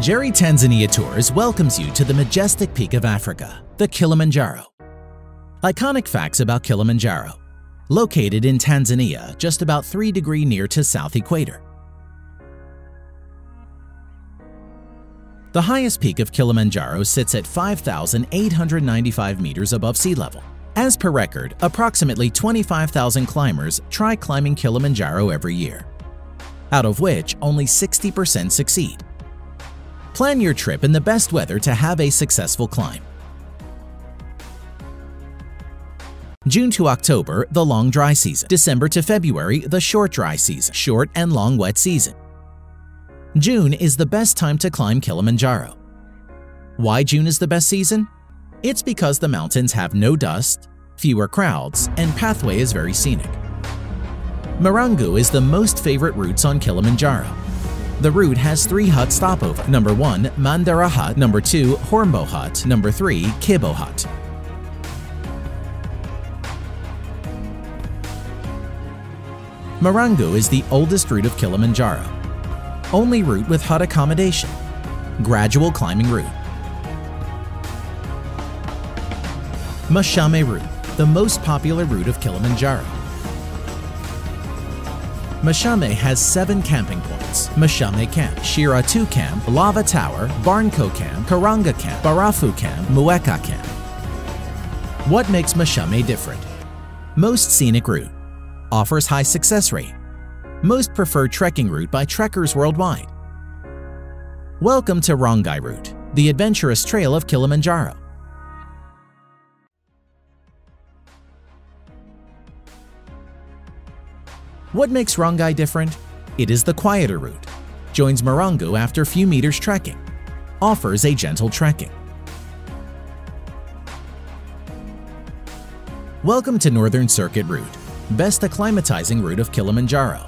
Jerry Tanzania Tours welcomes you to the majestic peak of Africa, the Kilimanjaro. Iconic facts about Kilimanjaro. Located in Tanzania, just about 3 degree near to south equator. The highest peak of Kilimanjaro sits at 5,895 meters above sea level. As per record, approximately 25,000 climbers try climbing Kilimanjaro every year, out of which only 60% succeed. Plan your trip in the best weather to have a successful climb. June to October, the long dry season. December to February, the short dry season. Short and long wet season. June is the best time to climb Kilimanjaro. Why June is the best season? It's because the mountains have no dust, fewer crowds, and pathway is very scenic. Marangu is the most favorite routes on Kilimanjaro. The route has three hut stopover. Number 1, Mandara Hut. Number 2, Horombo Hut. Number 3, Kibo Hut. Marangu is the oldest route of Kilimanjaro. Only route with hut accommodation. Gradual climbing route. Machame Route, the most popular route of Kilimanjaro. Machame has seven camping points. Machame Camp, Shira 2 Camp, Lava Tower, Barranco Camp, Karanga Camp, Barafu Camp, Mweka Camp. What makes Machame different? Most scenic route. Offers high success rate. Most preferred trekking route by trekkers worldwide. Welcome to Rongai Route, the adventurous trail of Kilimanjaro. What makes Rongai different? It is the quieter route. Joins Marangu after few meters trekking. Offers a gentle trekking. Welcome to Northern Circuit Route, best acclimatizing route of Kilimanjaro.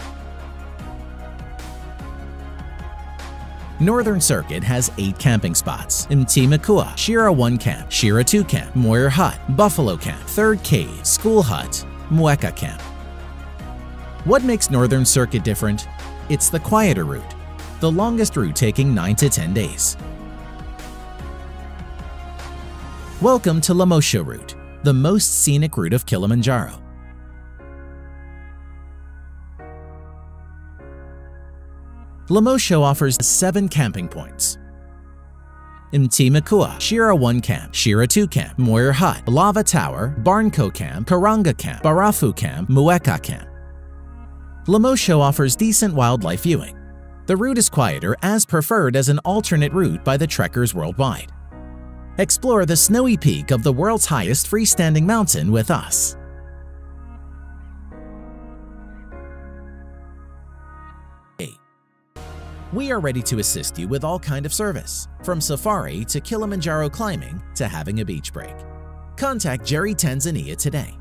Northern Circuit has 8 camping spots Mti Mkubwa, Shira 1 Camp, Shira 2 Camp, Moir Hut, Buffalo Camp, 3rd Cave, School Hut, Mweka Camp. What makes Northern Circuit different? It's the quieter route, the longest route taking 9 to 10 days. Welcome to Lemosho Route, the most scenic route of Kilimanjaro. Lemosho offers 7 camping points. Mti Mkubwa, Shira 1 Camp, Shira 2 Camp, Moir Hut, Lava Tower, Barranco Camp, Karanga Camp, Barafu Camp, Mweka Camp. Lemosho offers decent wildlife viewing. The route is quieter as preferred as an alternate route by the trekkers worldwide. Explore the snowy peak of the world's highest freestanding mountain with us. We are ready to assist you with all kind of service, from safari to Kilimanjaro climbing to having a beach break. Contact Jerry Tanzania today.